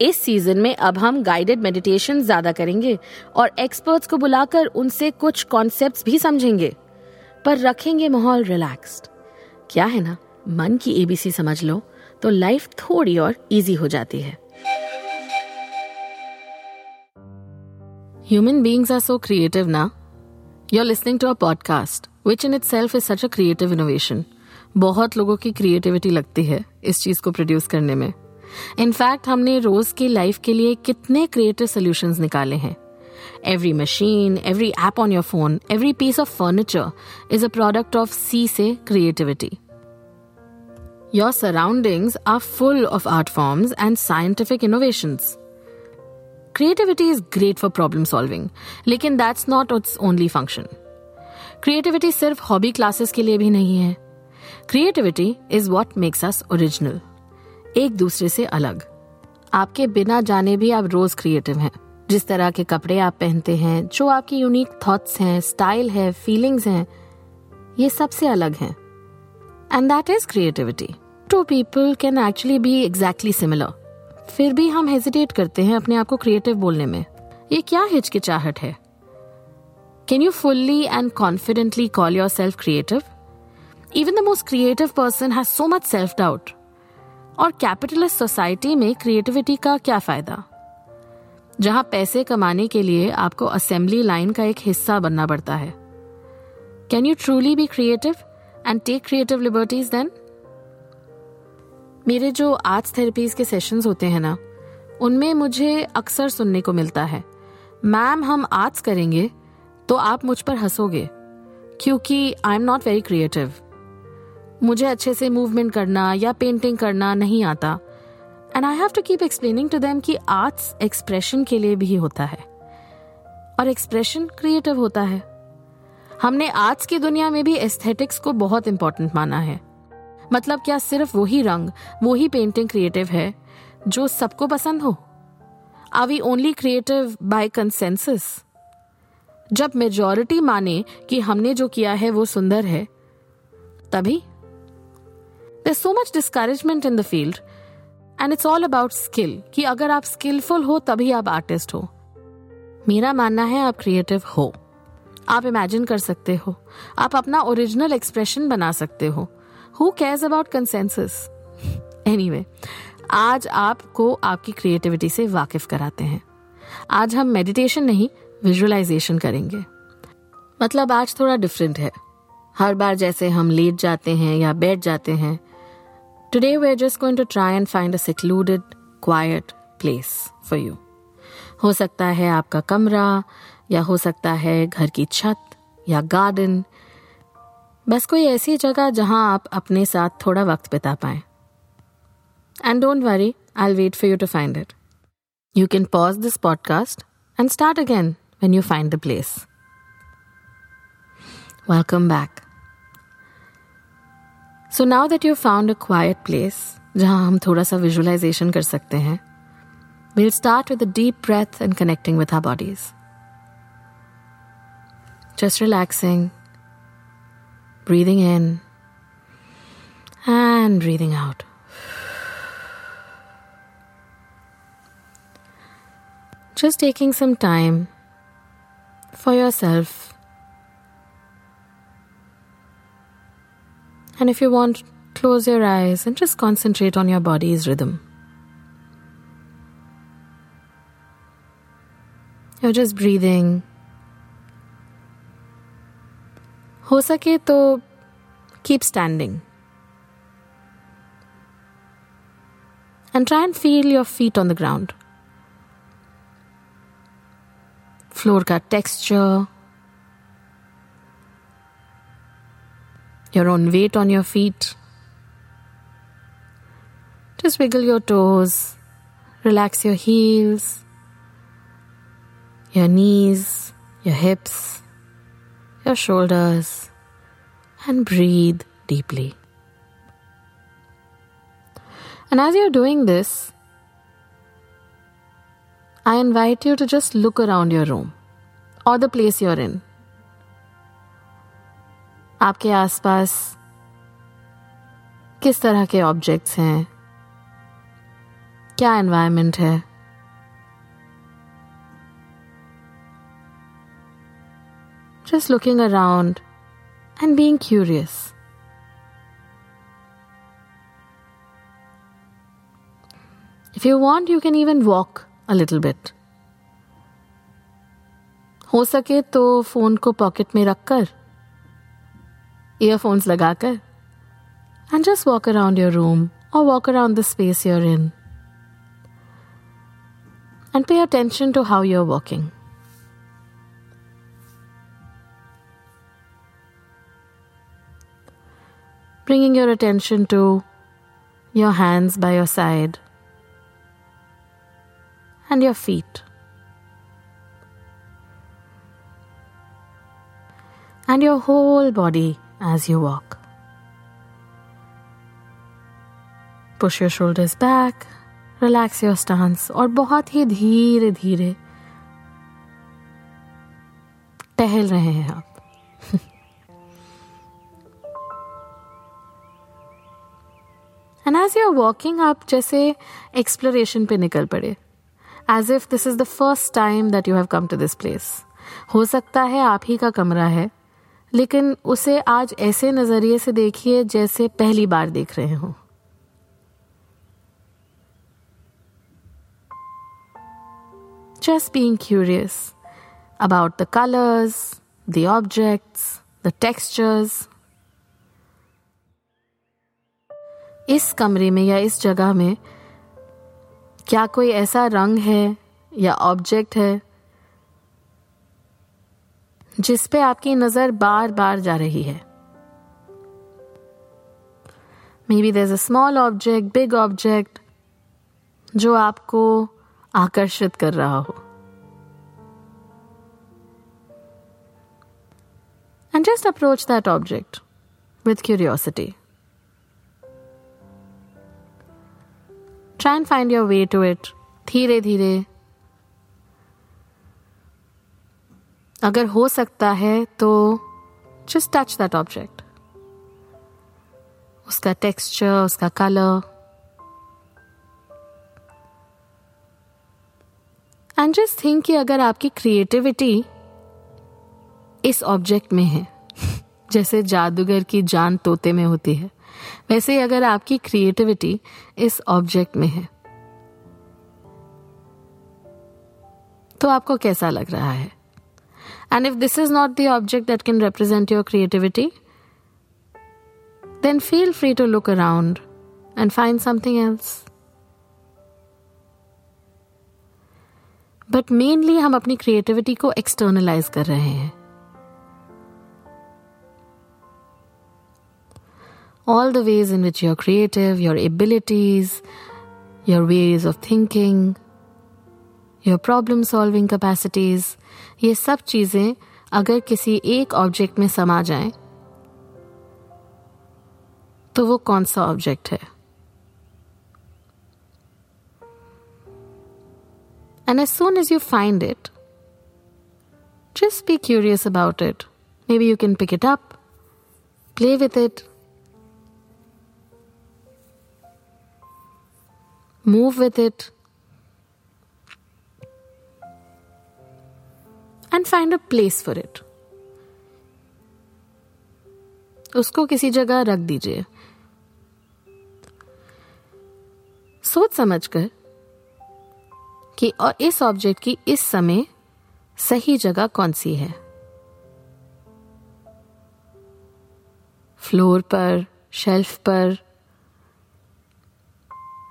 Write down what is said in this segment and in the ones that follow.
इस सीज़न में अब हम गाइडेड मेडिटेशन ज़्यादा करेंगे और एक्सपर्ट्स को बुलाकर उनसे कुछ कॉन्सेप्ट्स भी समझेंगे। पर रखेंगे माहौल रिलैक्स्ड क्या है ना? मन की एबीसी समझ लो तो लाइफ थोड़ी और इजी हो जाती है। Human beings are so creative now. You're listening to a podcast, which in itself is such a creative innovation. बहुत लोगों की क्रिएटिविटी लगती है इस चीज़ को प्रोड्यूस करने में। इनफैक्ट हमने रोज की लाइफ के लिए कितने क्रिएटिव सोल्यूशन निकाले हैं। Every machine every app on your phone every piece of furniture is a product of सी से creativity your surroundings are full of art forms and scientific innovations creativity is great for problem solving लेकिन that's not its only function creativity सिर्फ़ hobby classes के लिए भी नहीं है. Creativity is what makes us original एक दूसरे से अलग। आपके बिना जाने भी आप रोज क्रिएटिव हैं। जिस तरह के कपड़े आप पहनते हैं, जो आपकी यूनिक थॉट्स हैं स्टाइल है फीलिंग्स हैं, ये सबसे अलग हैं। And that is creativity two people can actually be exactly similar फिर भी हम हेजिटेट करते हैं अपने आप को क्रिएटिव बोलने में। ये क्या हिचकिचाहट है? Can you fully and confidently call yourself creative even the most creative person has so much self doubt और कैपिटलिस्ट सोसाइटी में क्रिएटिविटी का क्या फ़ायदा? जहाँ पैसे कमाने के लिए आपको असेंबली लाइन का एक हिस्सा बनना पड़ता है। Can you truly be creative and take creative liberties then मेरे जो आर्ट्स थेरेपीज के सेशंस होते हैं ना, उनमें मुझे अक्सर सुनने को मिलता है। मैम, हम आर्ट्स करेंगे तो आप मुझ पर हंसोगे, क्योंकि I am not very creative मुझे अच्छे से मूवमेंट करना या पेंटिंग करना नहीं आता। And I have to keep explaining to them कि आर्ट्स एक्सप्रेशन के लिए भी होता है। और एक्सप्रेशन क्रिएटिव होता है। हमने आर्ट्स की दुनिया में भी एस्थेटिक्स को बहुत इंपॉर्टेंट माना है। मतलब क्या सिर्फ़ वही रंग, वही पेंटिंग क्रिएटिव है जो सबको पसंद हो? Are we only creative by consensus जब मेजोरिटी माने कि हमने जो किया है वो सुंदर है, तभी there so much discouragement in the field and it's all about skill कि अगर आप स्किलफुल हो, तभी आप आर्टिस्ट हो। मेरा मानना है, आप क्रिएटिव हो। आप इमेजिन कर सकते हो। आप अपना ओरिजिनल एक्सप्रेशन बना सकते हो। Who cares about consensus anyway आज आपको आपकी क्रिएटिविटी से वाकिफ कराते हैं। आज हम मेडिटेशन नहीं विजुअलाइजेशन करेंगे। मतलब आज थोड़ा डिफरेंट है। हर बार जैसे हम लेट जाते हैं या बैठ जाते हैं today we are just going to try and find a secluded quiet place for you हो सकता है आपका कमरा या हो सकता है घर की छत या गार्डन बस कोई ऐसी जगह जहाँ आप अपने साथ थोड़ा वक्त बिता पाए and don't worry I wait for you to find it you can pause this podcast and start again when you find the place welcome back So now that you found a quiet place जहां हम थोड़ा सा visualisation कर सकते हैं we'll start with a deep breath and connecting with our bodies. Just relaxing, breathing in, and breathing out. Just taking some time for yourself. And if you want, close your eyes and just concentrate on your body's rhythm. You're just breathing. हो सके तो keep standing. And try and feel your feet on the ground. Floor ka texture. Your own weight on your feet. Just wiggle your toes. Relax your heels your knees, your hips, your shoulders, and breathe deeply. And as you're doing this, I invite you to just look around your room or the place you're in. आपके आसपास किस तरह के objects हैं? क्या environment है? Just looking around and being curious if you want you can even walk a little bit हो सके तो फ़ोन को पॉकेट में रखकर ईयरफोन्स लगाकर and just walk around your room or walk around the space you're in. And pay attention to how you're walking. Bringing your attention to your hands by your side and your feet. And your whole body as you walk. Push your shoulders back relax your stance और बहुत ही धीरे धीरे टहल रहे हैं आप। And as you are walking आप जैसे एक्सप्लोरेशन पे निकल पड़े। As if this is the first time that you have come to this place हो सकता है आप ही का कमरा है। लेकिन उसे आज ऐसे नज़रिए से देखिए जैसे पहली बार देख रहे हो just being curious about the colors, the objects, the textures. इस कमरे में या इस जगह में क्या कोई ऐसा रंग है या ऑब्जेक्ट है जिस पे आपकी नज़र बार बार जा रही है। Maybe there a small object big object जो आपको आकर्षित कर रहा हो। And just approach that object with curiosity try and find your way to it धीरे धीरे अगर हो सकता है तो जस्ट टच दैट ऑब्जेक्ट उसका टेक्सचर उसका कलर एंड जस्ट थिंक कि अगर आपकी क्रिएटिविटी इस ऑब्जेक्ट में है, जैसे जादूगर की जान तोते में होती है, वैसे ही अगर आपकी क्रिएटिविटी इस ऑब्जेक्ट में है तो आपको कैसा लग रहा है? and if this is not the object that can represent your creativity then feel free to look around and find something else but mainly हम अपनी क्रिएटिविटी को एक्सटर्नलाइज कर रहे हैं all the ways in which you're creative, your abilities, your ways of thinking, your problem solving capacities ये सब चीज़ें अगर किसी एक ऑब्जेक्ट में समा जाए तो वो कौन सा ऑब्जेक्ट है? And as soon as you find it just be curious about it maybe you can pick it up play with it move with it and find a place for it. उसको किसी जगह रख दीजिए। सोच समझकर कि और इस ऑब्जेक्ट की इस समय सही जगह कौन सी है? फ्लोर पर शेल्फ पर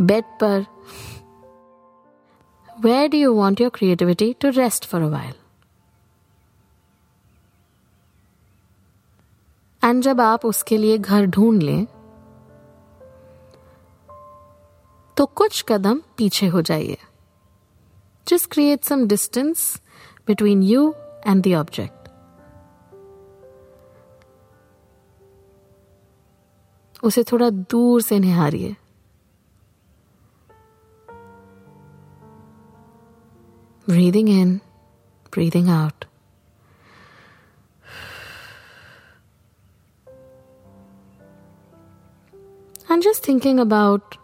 बेड पर। Where do you want your creativity to rest for a while and जब आप उसके लिए घर ढूंढ लें तो कुछ कदम पीछे हो जाइए। Just create some distance between you and the object उसे थोड़ा दूर से निहारिए। Breathing in breathing out And just thinking about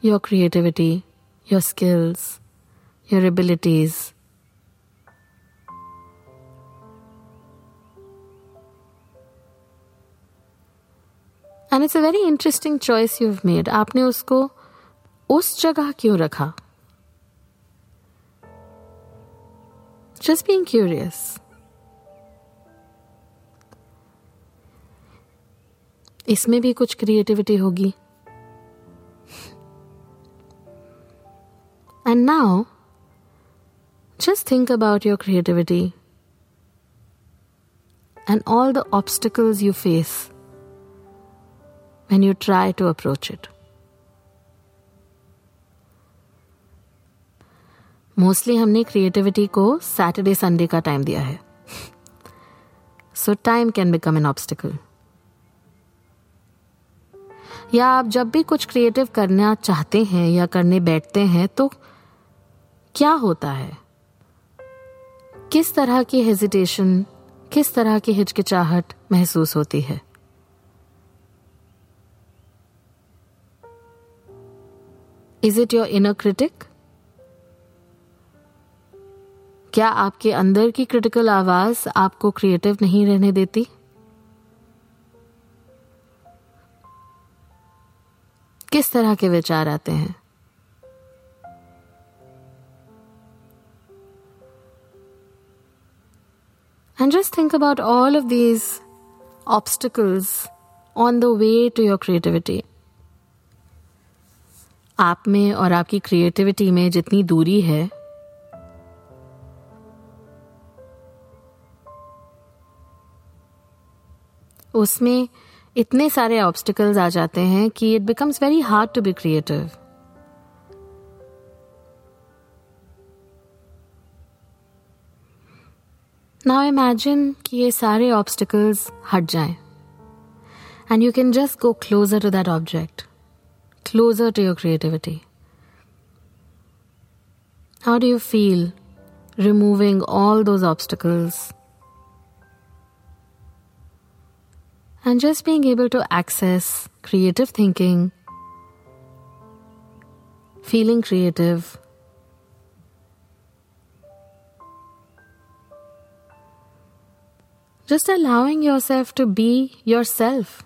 your creativity, your skills, your abilities. And it's a very interesting choice you've made. आपने उसको उस जगह क्यों रखा Just being curious. इसमें भी कुछ क्रिएटिविटी होगी। And now just think about your creativity and all the obstacles you face when you try to approach it. Mostly हमने क्रिएटिविटी को सैटरडे संडे का टाइम दिया है। So time can become an obstacle या आप जब भी कुछ क्रिएटिव करना चाहते हैं या करने बैठते हैं तो क्या होता है? किस तरह की हेजिटेशन किस तरह की हिचकिचाहट महसूस होती है? Is it your inner critic क्या आपके अंदर की क्रिटिकल आवाज़ आपको क्रिएटिव नहीं रहने देती? किस तरह के विचार आते हैं? And just think about all of these obstacles on the way to your creativity आप में और आपकी क्रिएटिविटी में जितनी दूरी है, उसमें इतने सारे ऑब्स्टिकल्स आ जाते हैं कि it becomes very hard to be creative now imagine कि ये सारे ऑब्स्टिकल्स हट जाएँ। And you can just go closer to that object closer to your creativity how do you feel removing all those obstacles and just being able to access creative thinking, feeling creative. Just allowing yourself to be yourself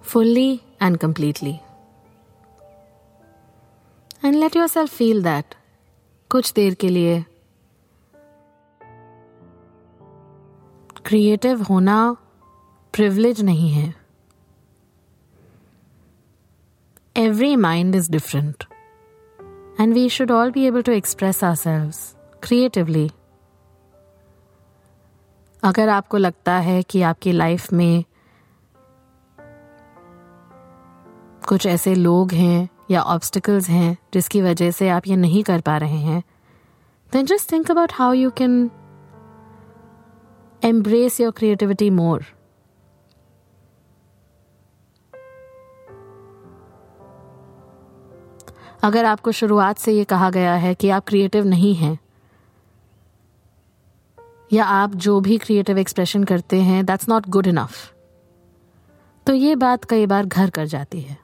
fully and completely. And let yourself feel that कुछ देर के लिए creative होना privilege नहीं है। Every mind is different and we should all be able to express ourselves creatively अगर आपको लगता है कि आपकी लाइफ में कुछ ऐसे लोग हैं या ऑब्स्टिकल्स हैं जिसकी वजह से आप ये नहीं कर पा रहे हैं then just think about how you can embrace your creativity more अगर आपको शुरुआत से ये कहा गया है कि आप क्रिएटिव नहीं हैं, या आप जो भी क्रिएटिव एक्सप्रेशन करते हैं दैट्स नॉट गुड इनफ तो ये बात कई बार घर कर जाती है।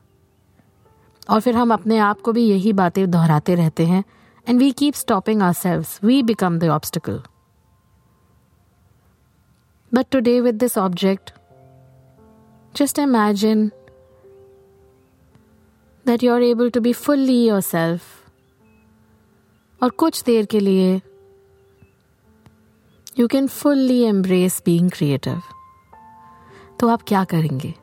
और फिर हम अपने आप को भी यही बातें दोहराते रहते हैं and we keep stopping ourselves we become the obstacle but today with this object that you are able to be fully yourself और कुछ देर के लिए you can fully embrace being creative तो आप क्या करेंगे?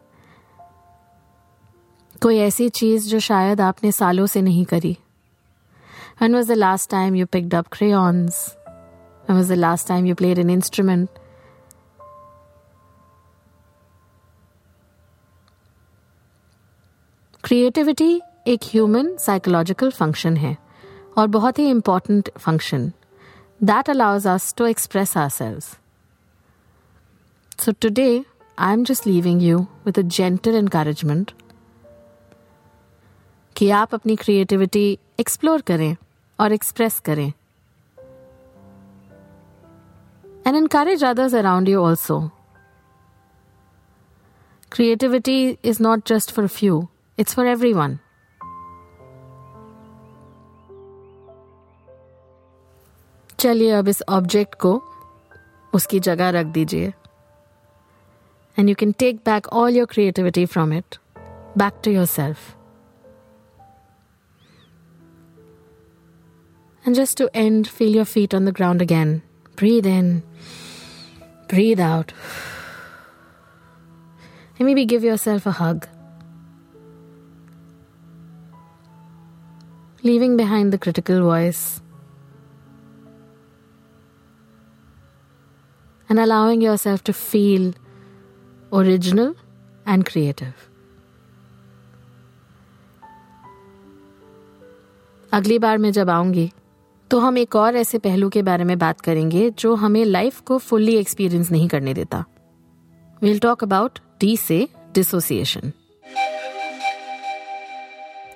कोई ऐसी चीज़ जो शायद आपने सालों से नहीं करी। And was the last time you picked up crayons and was the last time you played an instrument creativity एक ह्यूमन साइकोलॉजिकल फ़ंक्शन है और बहुत ही important function that allows us to express ourselves so today I am just leaving you with a gentle encouragement कि आप अपनी creativity explore करें और express करें. Encourage others around you also. Creativity is not just for a few, it's for everyone. चलिए अब इस object को उसकी जगह रख दीजिए and you can take back all your creativity from it back to yourself And just to end, feel your feet on the ground again. Breathe in, breathe out. And maybe give yourself a hug. Leaving behind the critical voice. And allowing yourself to feel original and creative. अगली बार मैं जब आऊँगी तो हम एक और ऐसे पहलू के बारे में बात करेंगे जो हमें लाइफ को फुल्ली एक्सपीरियंस नहीं करने देता विल टॉक अबाउट डी से डिसोसिएशन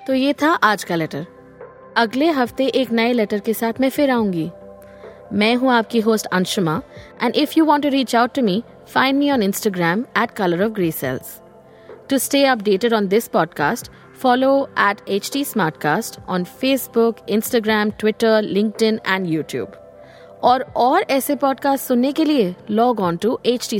तो ये था आज का लेटर अगले हफ़्ते एक नए लेटर के साथ मैं फिर आऊँगी। मैं हूँ आपकी host Anshuma and if you want to reach out to me find me on Instagram at colour of grey cells to stay updated on this podcast Follow at HT Smartcast on Facebook, Instagram, Twitter, LinkedIn and YouTube. और और ऐसे podcast सुनने के लिए log on to H T